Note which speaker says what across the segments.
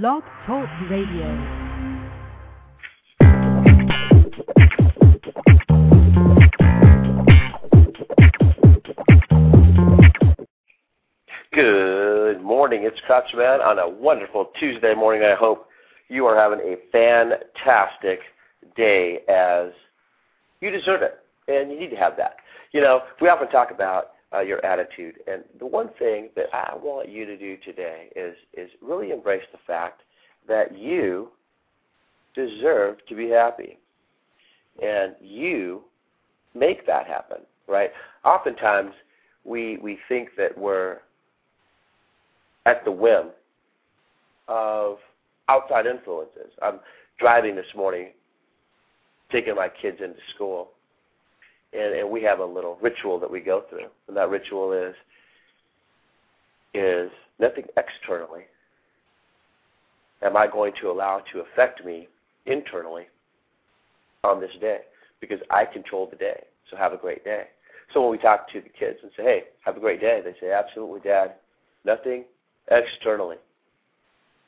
Speaker 1: Blog Talk Radio.
Speaker 2: Good morning. It's Crouchman on a wonderful Tuesday morning. I hope you are having a fantastic day as you deserve it, and you need to have that. You know, we often talk about uh, your attitude, and the one thing that I want you to do today is is really embrace the fact that you deserve to be happy, and you make that happen. Right? Oftentimes, we we think that we're at the whim of outside influences. I'm driving this morning, taking my kids into school, and, and we have a little ritual that we go through, and that ritual is is nothing externally am I going to allow it to affect me internally on this day because I control the day. So have a great day. So when we talk to the kids and say, "Hey, have a great day," they say, "Absolutely, Dad. Nothing externally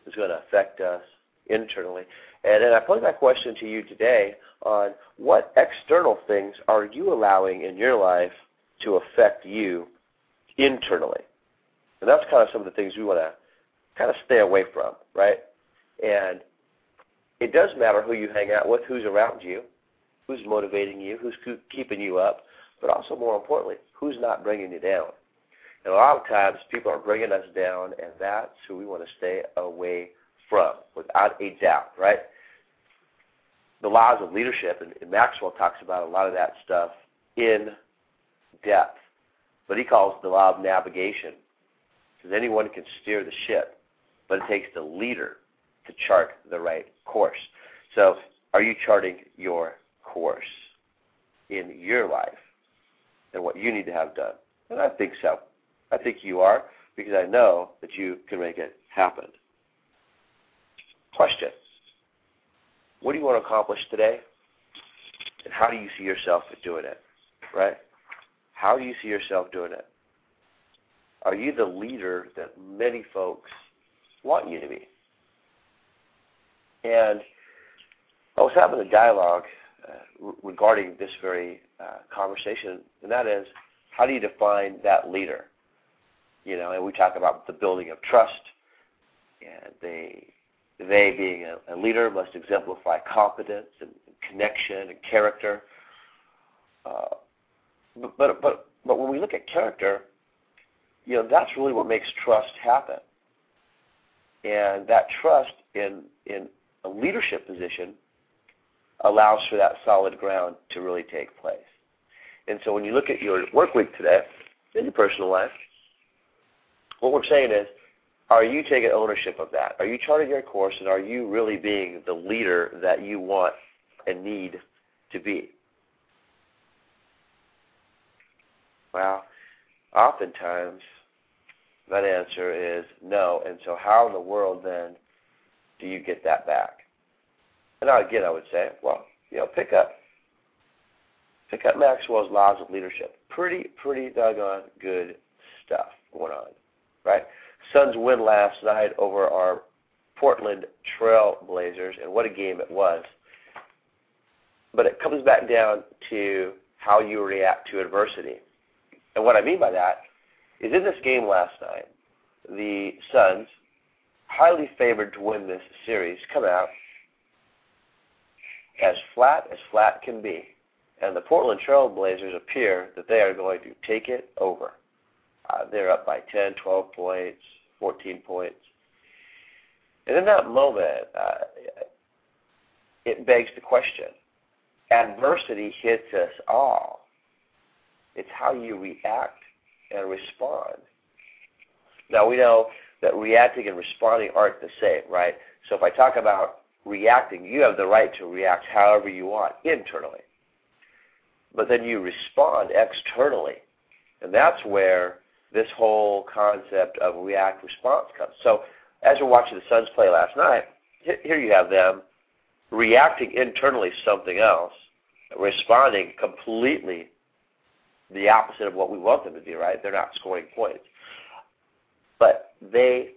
Speaker 2: is going to affect us internally." And then I pose that question to you today on what external things are you allowing in your life to affect you internally? And that's kind of some of the things we want to kind of stay away from, right? And it does matter who you hang out with, who's around you, who's motivating you, who's keeping you up, but also more importantly, who's not bringing you down. And a lot of times people are bringing us down, and that's who we want to stay away from, without a doubt, right? the laws of leadership, and, and Maxwell talks about a lot of that stuff in depth. But he calls the law of navigation. Because anyone can steer the ship, but it takes the leader to chart the right course. So, are you charting your course in your life and what you need to have done? And I think so. I think you are because I know that you can make it happen. Question what do you want to accomplish today? And how do you see yourself doing it? Right? How do you see yourself doing it? Are you the leader that many folks want you to be? And I was having a dialogue uh, regarding this very uh, conversation, and that is, how do you define that leader? You know, and we talk about the building of trust, and they they, being a, a leader, must exemplify competence and connection and character. Uh, but, but, but, but when we look at character, you know, that's really what makes trust happen. And that trust in, in a leadership position allows for that solid ground to really take place. And so when you look at your work week today, in your personal life, what we're saying is are you taking ownership of that? Are you charting your course and are you really being the leader that you want and need to be? Well, oftentimes that answer is no. And so, how in the world then do you get that back? And again, I would say, well, you know, pick up, pick up Maxwell's laws of leadership. Pretty, pretty doggone good stuff going on, right? Suns win last night over our Portland Trail Blazers, and what a game it was. But it comes back down to how you react to adversity. And what I mean by that is in this game last night, the Suns, highly favored to win this series, come out as flat as flat can be. And the Portland Trail Blazers appear that they are going to take it over. Uh, they're up by 10, 12 points, 14 points. And in that moment, uh, it begs the question adversity hits us all. It's how you react and respond. Now, we know that reacting and responding aren't the same, right? So if I talk about reacting, you have the right to react however you want internally. But then you respond externally. And that's where this whole concept of react response comes. So as we're watching the Suns play last night, here you have them reacting internally to something else, responding completely the opposite of what we want them to do, right? They're not scoring points. But they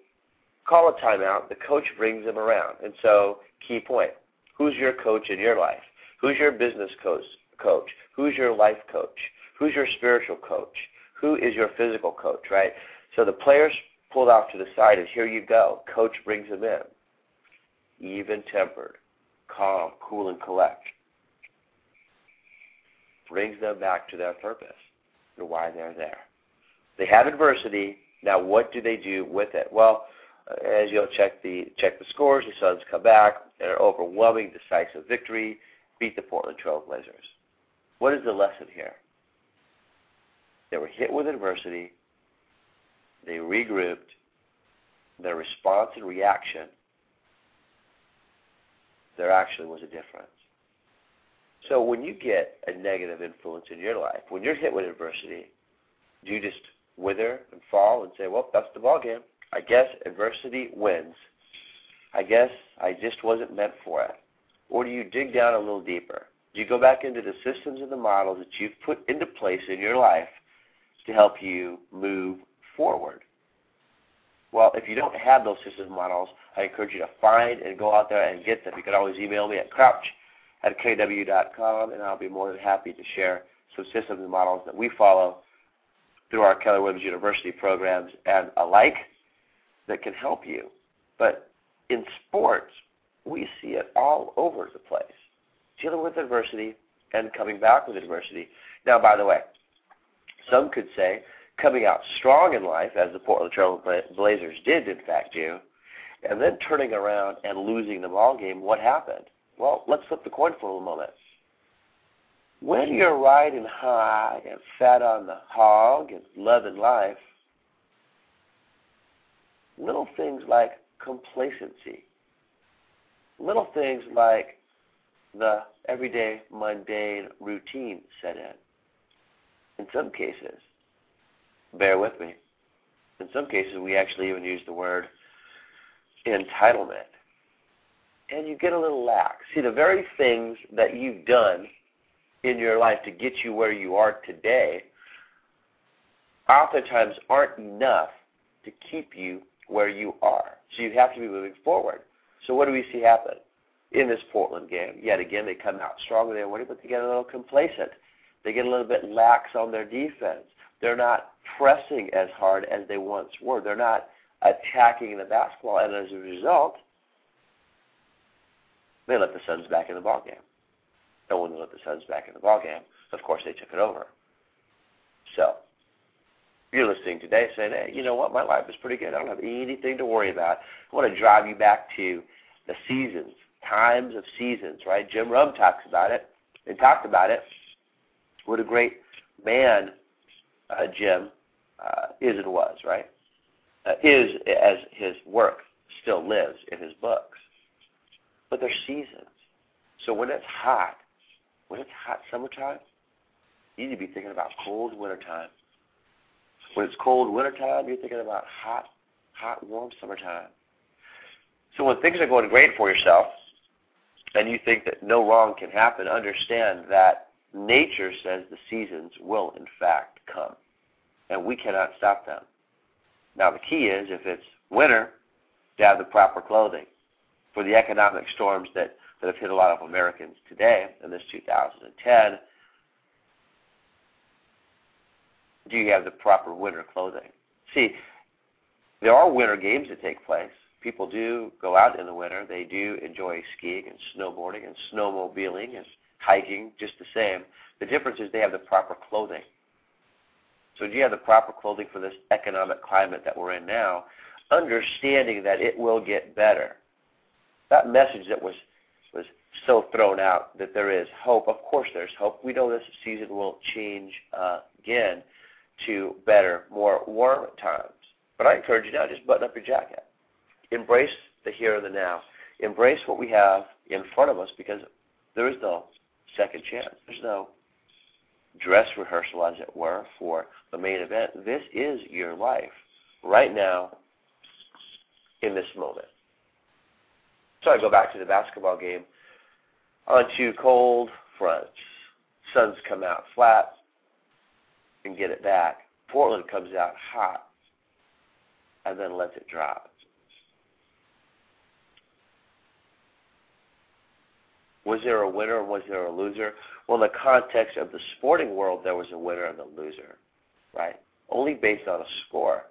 Speaker 2: call a timeout, the coach brings them around. And so, key point who's your coach in your life? Who's your business coach? coach? Who's your life coach? Who's your spiritual coach? Who is your physical coach, right? So the players pulled off to the side, and here you go. Coach brings them in. Even tempered, calm, cool, and collect. Brings them back to their purpose and why they're there. They have adversity. Now, what do they do with it? Well, uh, as you'll check the check the scores, the Suns come back and an overwhelming, decisive victory, beat the Portland Trailblazers. What is the lesson here? They were hit with adversity. They regrouped. Their response and reaction, there actually was a difference. So when you get a negative influence in your life, when you're hit with adversity, do you just wither and fall and say, "Well, that's the ball game. I guess adversity wins. I guess I just wasn't meant for it." Or do you dig down a little deeper? Do you go back into the systems and the models that you've put into place in your life to help you move forward? Well, if you don't have those systems models, I encourage you to find and go out there and get them. You can always email me at crouch at kw.com, and I'll be more than happy to share some systems and models that we follow through our Keller Williams University programs and alike that can help you. But in sports, we see it all over the place. Dealing with adversity and coming back with adversity. Now, by the way, some could say coming out strong in life, as the Portland Trail Blazers did, in fact, do, and then turning around and losing the ball game. What happened? Well, let's flip the coin for a moment. When you're riding high and fat on the hog and loving life, little things like complacency, little things like the everyday mundane routine set in. In some cases, bear with me, in some cases we actually even use the word entitlement. And you get a little lax. See, the very things that you've done in your life to get you where you are today oftentimes aren't enough to keep you where you are. So you have to be moving forward. So what do we see happen in this Portland game? Yet again, they come out stronger winning, but they get a little complacent. They get a little bit lax on their defense. They're not pressing as hard as they once were. They're not attacking the basketball, and as a result, they let the Suns back in the ball game. And when they let the Suns back in the ball game, of course they took it over. So you're listening today saying, hey, you know what, my life is pretty good. I don't have anything to worry about. I want to drive you back to the seasons, times of seasons, right? Jim Rohn talks about it and talked about it. What a great man uh, Jim uh, is and was, right? Uh, is as his work still lives in his books. But there's seasons. So when it's hot, when it's hot summertime, you need to be thinking about cold wintertime. When it's cold wintertime, you're thinking about hot, hot, warm summertime. So when things are going great for yourself, and you think that no wrong can happen, understand that nature says the seasons will in fact come, and we cannot stop them. Now the key is if it's winter, to have the proper clothing for the economic storms that, that have hit a lot of Americans today in this 2010 do you have the proper winter clothing? See, there are winter games that take place. People do go out in the winter. They do enjoy skiing and snowboarding and snowmobiling and hiking just the same. The difference is they have the proper clothing. So do you have the proper clothing for this economic climate that we're in now, understanding that it will get better? That message that was was so thrown out that there is hope. Of course, there's hope. We know this season will change uh, again to better, more warm times. But I encourage you now, just button up your jacket. Embrace the here and the now. Embrace what we have in front of us because there is no second chance. There's no dress rehearsal, as it were, for the main event. This is your life right now in this moment. So I go back to the basketball game on two cold fronts. Suns come out flat, and get it back. Portland comes out hot and then lets it drop. Was there a winner was there a loser? Well, in the context of the sporting world, there was a winner and a loser, right? Only based on a score.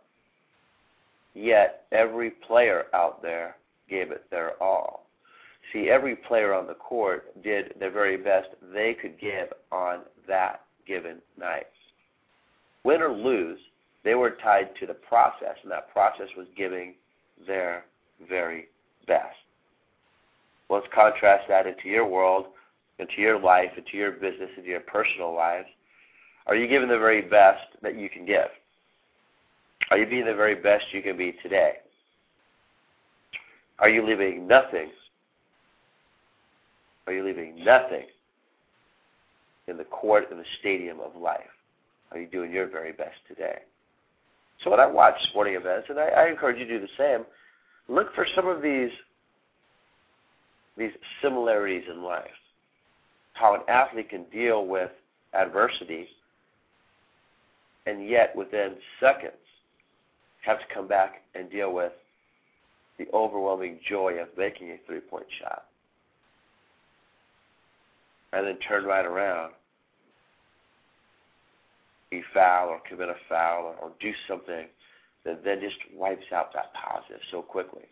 Speaker 2: Yet every player out there gave it their all. See, every player on the court did the very best they could give on that given night. Win or lose, they were tied to the process, and that process was giving their very best. Well, let's contrast that into your world, into your life, into your business, into your personal lives. Are you giving the very best that you can give? Are you being the very best you can be today? Are you leaving nothing? Are you leaving nothing in the court in the stadium of life? Are you doing your very best today? So when I watch sporting events, and I, I encourage you to do the same, look for some of these these similarities in life. How an athlete can deal with adversity and yet within seconds have to come back and deal with the overwhelming joy of making a three point shot. And then turn right around, be foul or commit a foul or, or do something that then just wipes out that positive so quickly.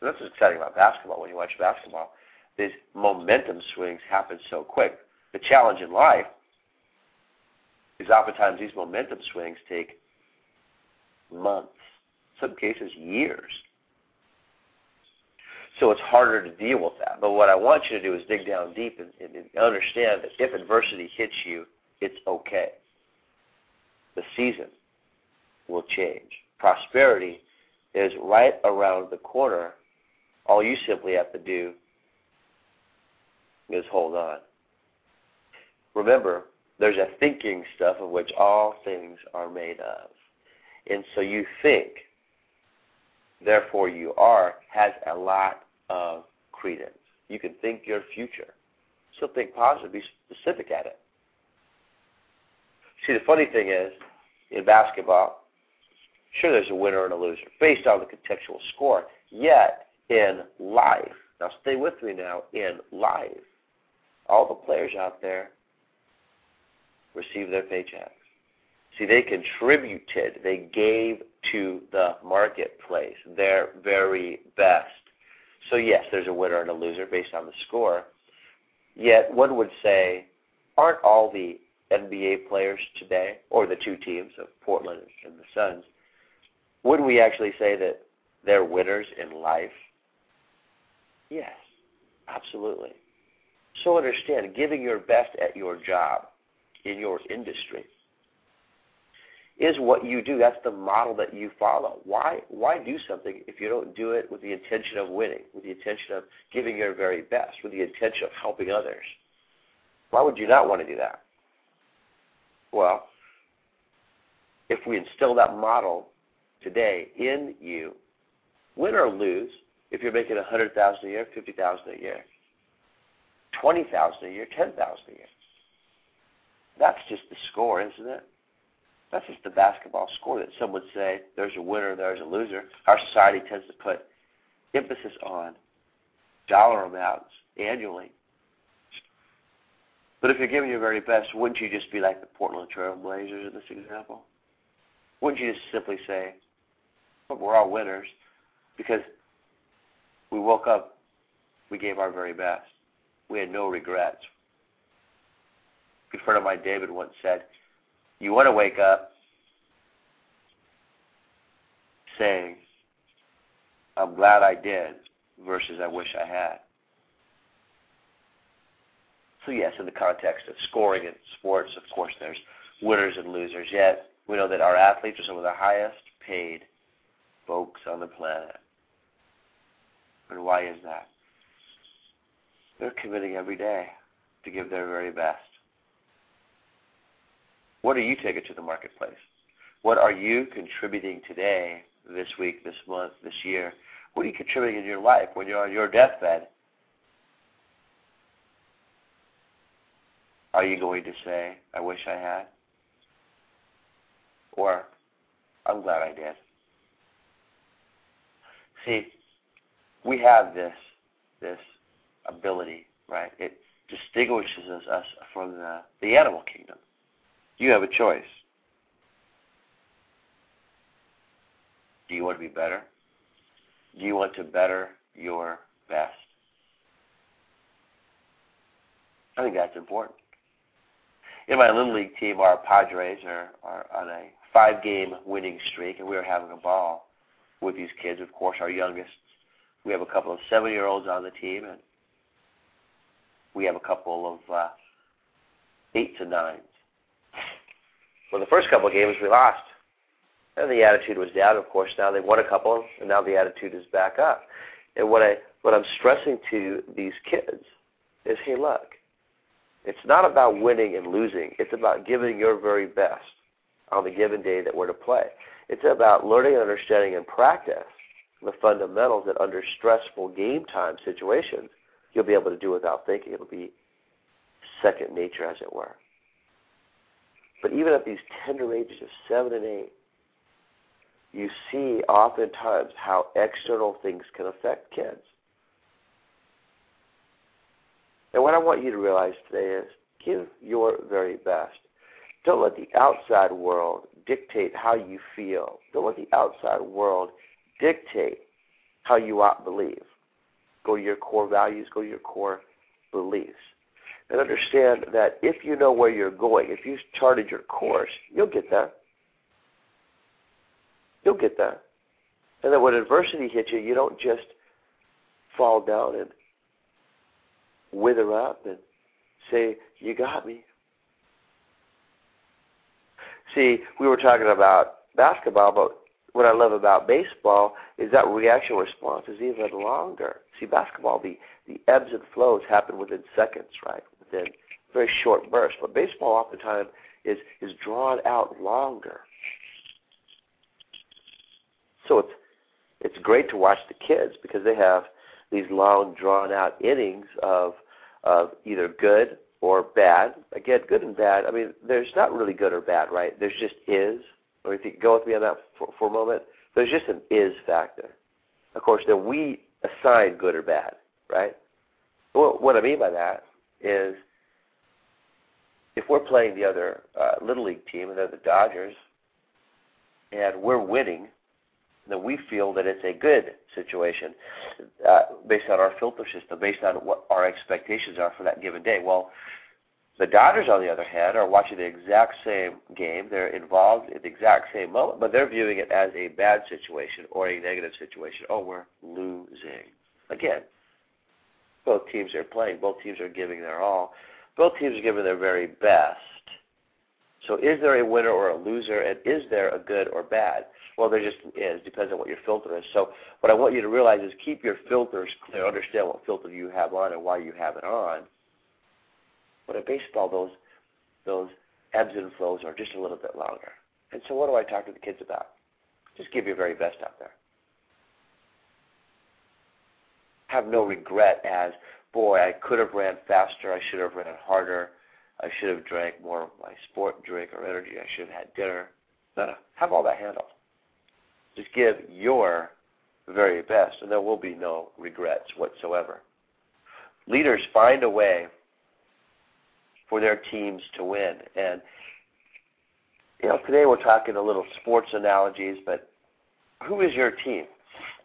Speaker 2: And that's what's exciting about basketball when you watch basketball. These momentum swings happen so quick. The challenge in life is oftentimes these momentum swings take months, some cases years. So it's harder to deal with that. But what I want you to do is dig down deep and, and, and understand that if adversity hits you, it's okay. The season will change. Prosperity is right around the corner. All you simply have to do is hold on. Remember, there's a thinking stuff of which all things are made of. And so you think, therefore you are, has a lot of credence. You can think your future. So think positive, be specific at it. See, the funny thing is, in basketball, sure there's a winner and a loser based on the contextual score. Yet, in life, now stay with me now, in life, all the players out there receive their paychecks. See, they contributed, they gave to the marketplace their very best. So, yes, there's a winner and a loser based on the score. Yet, one would say, aren't all the NBA players today, or the two teams of Portland and the Suns, would we actually say that they're winners in life? Yes, absolutely. So understand, giving your best at your job, in your industry, is what you do. That's the model that you follow. Why why do something if you don't do it with the intention of winning, with the intention of giving your very best, with the intention of helping others? Why would you not want to do that? Well, if we instill that model today in you, win or lose, if you're making a hundred thousand a year, fifty thousand a year, twenty thousand a year, ten thousand a year. That's just the score, isn't it? That's just the basketball score that some would say there's a winner, there's a loser. Our society tends to put emphasis on dollar amounts annually but if you're giving your very best, wouldn't you just be like the Portland Trail Blazers in this example? Wouldn't you just simply say, well, we're all winners because we woke up, we gave our very best. We had no regrets. A good friend of mine, David, once said, you want to wake up saying, I'm glad I did versus I wish I had. So yes, in the context of scoring in sports, of course, there's winners and losers. Yet we know that our athletes are some of the highest paid folks on the planet. And why is that? They're committing every day to give their very best. What are you taking to the marketplace? What are you contributing today, this week, this month, this year? What are you contributing in your life when you're on your deathbed? Are you going to say, I wish I had? Or, I'm glad I did? See, we have this, this ability, right? It distinguishes us from the, the animal kingdom. You have a choice. Do you want to be better? Do you want to better your best? I think that's important. In my little league team, our Padres are, are on a five-game winning streak, and we are having a ball with these kids. Of course, our youngest, we have a couple of seven-year-olds on the team, and we have a couple of uh, eights and nines. Well, the first couple of games we lost, and the attitude was down. Of course, now they won a couple, and now the attitude is back up. And what I what I'm stressing to these kids is, hey, look, it's not about winning and losing. It's about giving your very best on the given day that we're to play. It's about learning, and understanding, and practice the fundamentals that under stressful game time situations you'll be able to do without thinking. It'll be second nature, as it were. But even at these tender ages of seven and eight, you see oftentimes how external things can affect kids. And what I want you to realize today is give your very best. Don't let the outside world dictate how you feel. Don't let the outside world dictate how you ought believe. Go to your core values, go to your core beliefs. And understand that if you know where you're going, if you've charted your course, you'll get there. You'll get there. And then when adversity hits you, you don't just fall down and wither up and say, You got me. See, we were talking about basketball, but what I love about baseball is that reaction response is even longer. See, basketball, the, the ebbs and flows happen within seconds, right? Within very short bursts. But baseball oftentimes is, is drawn out longer. So it's it's great to watch the kids because they have these long drawn out innings of of either good or bad. Again, good and bad. I mean, there's not really good or bad, right? There's just is. Or if you go with me on that for, for a moment, there's just an is factor. Of course, then we assign good or bad, right? Well, what I mean by that is if we're playing the other uh, little league team and they're the Dodgers, and we're winning, then we feel that it's a good situation uh, based on our filter system, based on what our expectations are for that given day. Well, the Dodgers, on the other hand, are watching the exact same game. They're involved in the exact same moment, but they're viewing it as a bad situation or a negative situation. Oh, we're losing. Again, both teams are playing. Both teams are giving their all. Both teams are giving their very best. So is there a winner or a loser, and is there a good or bad? Well, there just is. Depends on what your filter is. So what I want you to realize is keep your filters clear. Understand what filter you have on and why you have it on. But in baseball, those those ebbs and flows are just a little bit longer. And so, what do I talk to the kids about? Just give your very best out there. Have no regret as, boy, I could have ran faster. I should have ran harder. I should have drank more of my sport drink or energy. I should have had dinner. No, no. Have all that handled. Just give your very best, and there will be no regrets whatsoever. Leaders find a way for their teams to win. And you know, today we're talking a little sports analogies, but who is your team?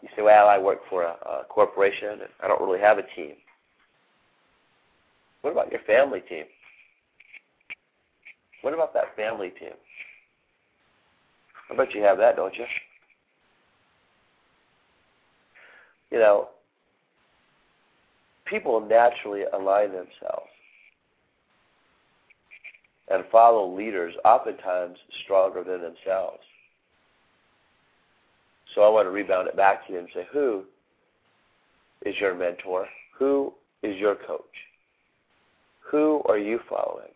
Speaker 2: You say, well, I work for a, a corporation and I don't really have a team. What about your family team? What about that family team? I bet you have that, don't you? you know, people naturally align themselves and follow leaders oftentimes stronger than themselves. So I want to rebound it back to you and say, who is your mentor? Who is your coach? Who are you following?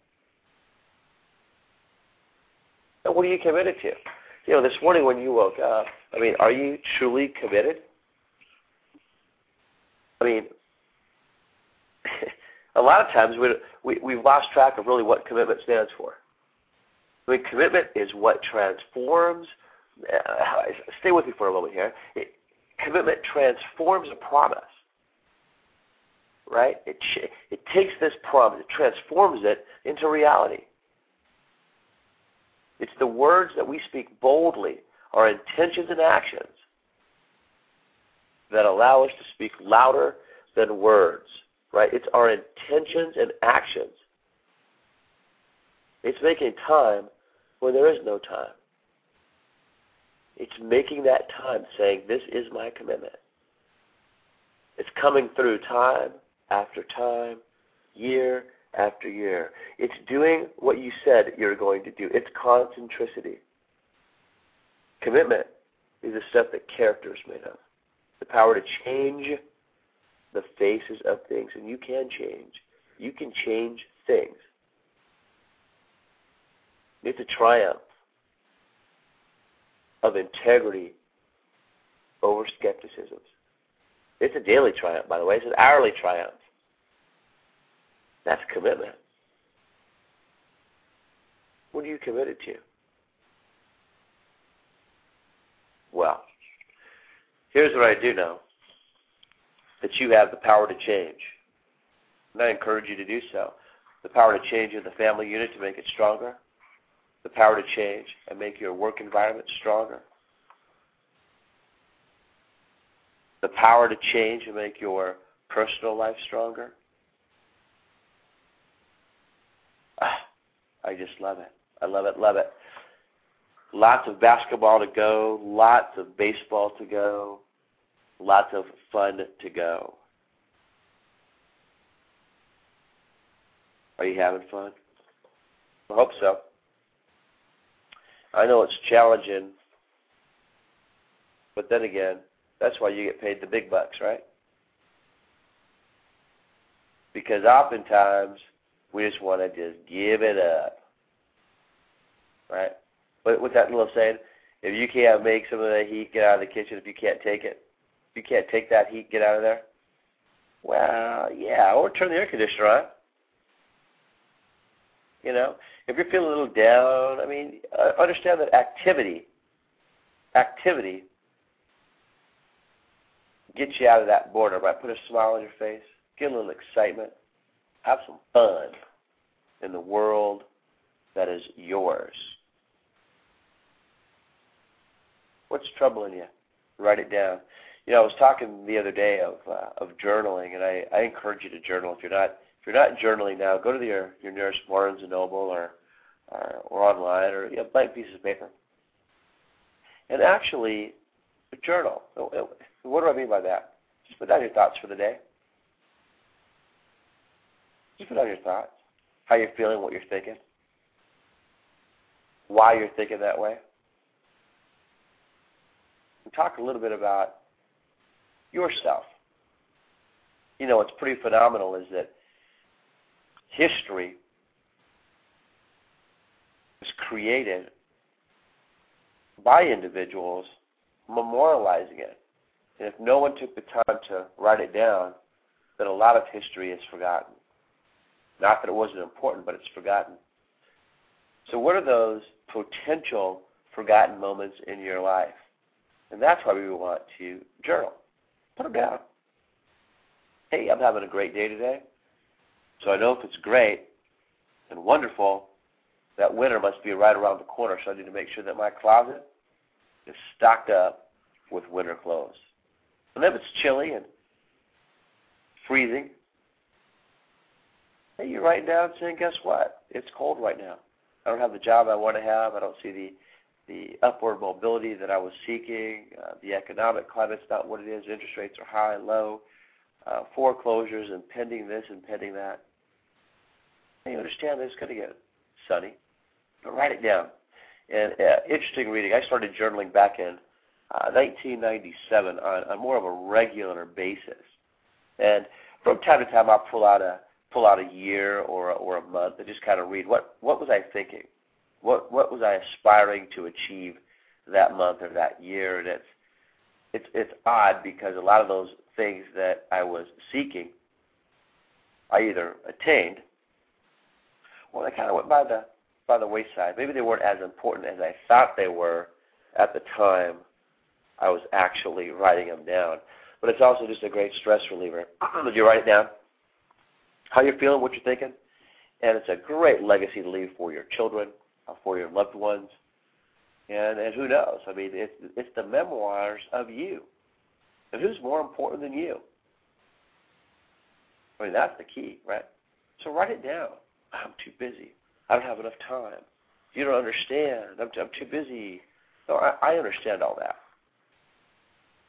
Speaker 2: And what are you committed to? You know, this morning when you woke up, I mean, are you truly committed? I mean, a lot of times we, we, we've lost track of really what commitment stands for. I mean, commitment is what transforms. Uh, stay with me for a moment here. It, commitment transforms a promise. right? It, it takes this promise, it transforms it into reality. It's the words that we speak boldly, our intentions and actions, that allow us to speak louder than words, right? It's our intentions and actions. It's making time when there is no time. It's making that time saying, This is my commitment. It's coming through time after time, year after year. It's doing what you said you're going to do. It's concentricity. Commitment is the stuff that character is made of. The power to change the faces of things. And you can change. You can change things. It's a triumph of integrity over skepticism. It's a daily triumph, by the way. It's an hourly triumph. That's commitment. What are you committed to? Well, here's what I do know that you have the power to change. And I encourage you to do so. The power to change in the family unit to make it stronger. The power to change and make your work environment stronger. The power to change and make your personal life stronger. Ah, I just love it. I love it, love it. Lots of basketball to go, lots of baseball to go, lots of fun to go. Are you having fun? I hope so. I know it's challenging, but then again, that's why you get paid the big bucks, right? Because oftentimes we just want to just give it up, right? But with that little saying, if you can't make some of the heat, get out of the kitchen. If you can't take it, you can't take that heat, get out of there. Well, yeah, or turn the air conditioner on. You know, if you're feeling a little down, I mean, uh, understand that activity, activity gets you out of that boredom, right? Put a smile on your face, get a little excitement, have some fun in the world that is yours. What's troubling you? Write it down. You know, I was talking the other day of uh, of journaling, and I, I encourage you to journal. If you're not if you're not journaling now, go to your your nearest Barnes and Noble or or, or online or you know, blank pieces of paper, and actually journal. What do I mean by that? Just put down your thoughts for the day. Just put down your thoughts. How you're feeling, what you're thinking. Why you're thinking that way. And talk a little bit about yourself. You know, what's pretty phenomenal is that history is created by individuals memorializing it. And if no one took the time to write it down, then a lot of history is forgotten. Not that it wasn't important, but it's forgotten. So, what are those potential forgotten moments in your life? And that's why we want to journal. Put them down. Hey, I'm having a great day today. So I know if it's great and wonderful, that winter must be right around the corner. So I need to make sure that my closet is stocked up with winter clothes. And if it's chilly and freezing, hey, you're writing down saying, guess what? It's cold right now. I don't have the job I want to have. I don't see the the upward mobility that I was seeking. Uh, the economic climate's not what it is. Interest rates are high, and low. Uh, foreclosures and pending this and pending that. And you understand that it's going to get sunny. But write it down. And uh, interesting reading. I started journaling back in uh, 1997 on, on more of a regular basis. And from time to time, I'll pull out a pull out a year or or a month and just kind of read what what was I thinking, what what was I aspiring to achieve that month or that year, and it's it's it's odd because a lot of those things that I was seeking, I either attained or they kind of went by the by the wayside. Maybe they weren't as important as I thought they were at the time I was actually writing them down. But it's also just a great stress reliever. Did you write it down? how you're feeling, what you're thinking, and it's a great legacy to leave for your children, Uh, for your loved ones, and and who knows? I mean, it's it's the memoirs of you, and who's more important than you? I mean, that's the key, right? So write it down. I'm too busy. I don't have enough time. You don't understand. I'm, I'm too busy. No, I, I understand all that.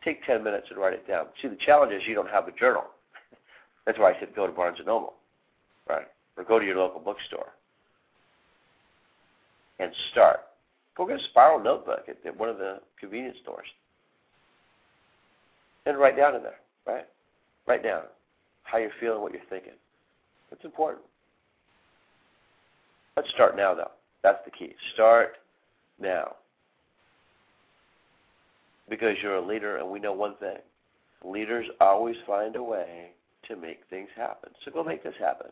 Speaker 2: Take 10 minutes and write it down. See, the challenge is you don't have a journal. That's why I said go to Barnes & Noble, right? Or go to your local bookstore and start. Go get a spiral notebook at, one of the convenience stores and write down in there, right? Write down how you're feeling, what you're thinking. It's important. Let's start now, though. That's the key. Start now. Because you're a leader, and we know one thing leaders always find a way to make things happen. So go make this happen.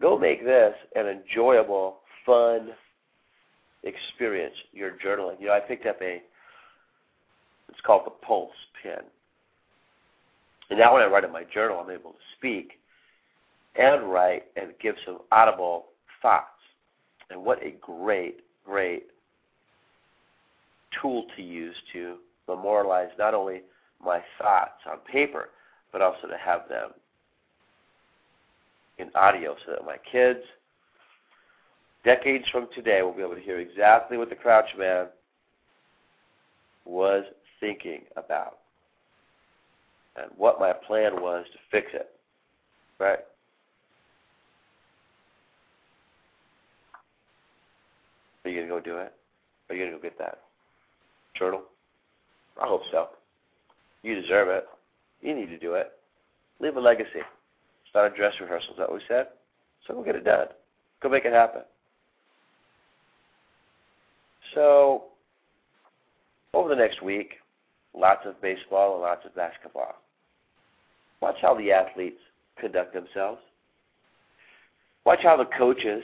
Speaker 2: Go make this an enjoyable, fun experience, your journaling. You know, I picked up a, it's called the Pulse pen. And now when I write in my journal, I'm able to speak and write and give some audible thoughts. And what a great, great tool to use to memorialize not only my thoughts on paper, but also to have them in audio so that my kids, decades from today, we'll be able to hear exactly what the Crouch Man was thinking about and what my plan was to fix it. Right? Are you going to go do it? Are you going to go get that journal? I hope so. You deserve it. You need to do it. Leave a legacy. It's not a dress rehearsal. Is that what we said? So go get it done. Go make it happen. So, over the next week, lots of baseball and lots of basketball. Watch how the athletes conduct themselves. Watch how the coaches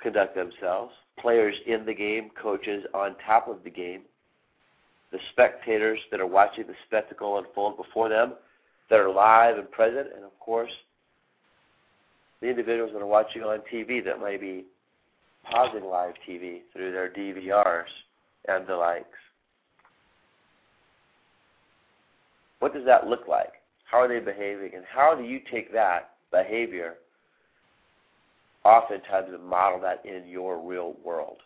Speaker 2: conduct themselves. Players in the game, coaches on top of the game, the spectators that are watching the spectacle unfold before them, that are live and present, and of course, the individuals that are watching on TV that may be pausing live TV through their DVRs and the likes. What does that look like? How are they behaving? And how do you take that behavior oftentimes and model that in your real world?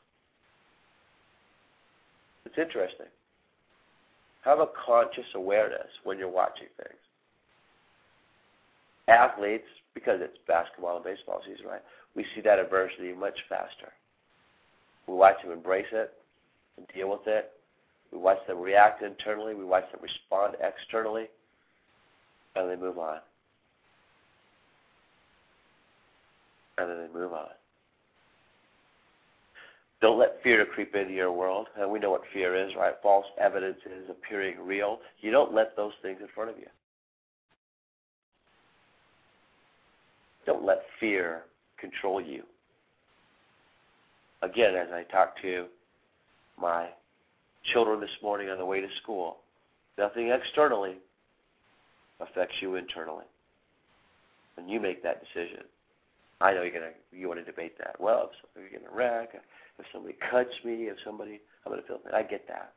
Speaker 2: It's interesting. Have a conscious awareness when you're watching things. Athletes, because it's basketball and baseball season, right? We see that adversity much faster. We watch them embrace it and deal with it we watch them react internally. We watch them respond externally. And they move on. And then they move on. Don't let fear creep into your world. And we know what fear is, right? False evidence is appearing real. You don't let those things in front of you. Don't let fear control you. Again, as I talk to my children this morning on the way to school. Nothing externally affects you internally. And you make that decision. I know you're gonna you want to debate that. Well, if somebody's gonna wreck, if somebody cuts me, if somebody I'm gonna feel that. I get that.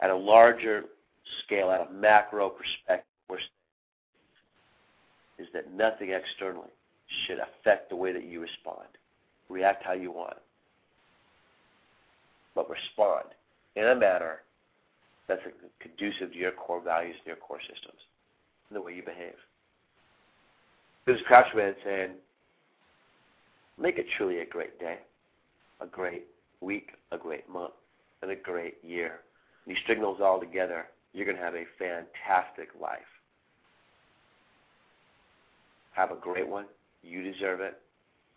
Speaker 2: At a larger scale, at a macro perspective, we're is that nothing externally should affect the way that you respond. React how you want but respond in a manner that's conducive to your core values and your core systems and the way you behave. This is Crouchman saying, make it truly a great day, a great week, a great month, and a great year. And you string those all together, you're going to have a fantastic life. Have a great one. You deserve it.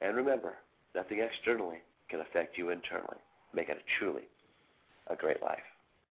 Speaker 2: And remember, nothing externally can affect you internally make it a truly a great life.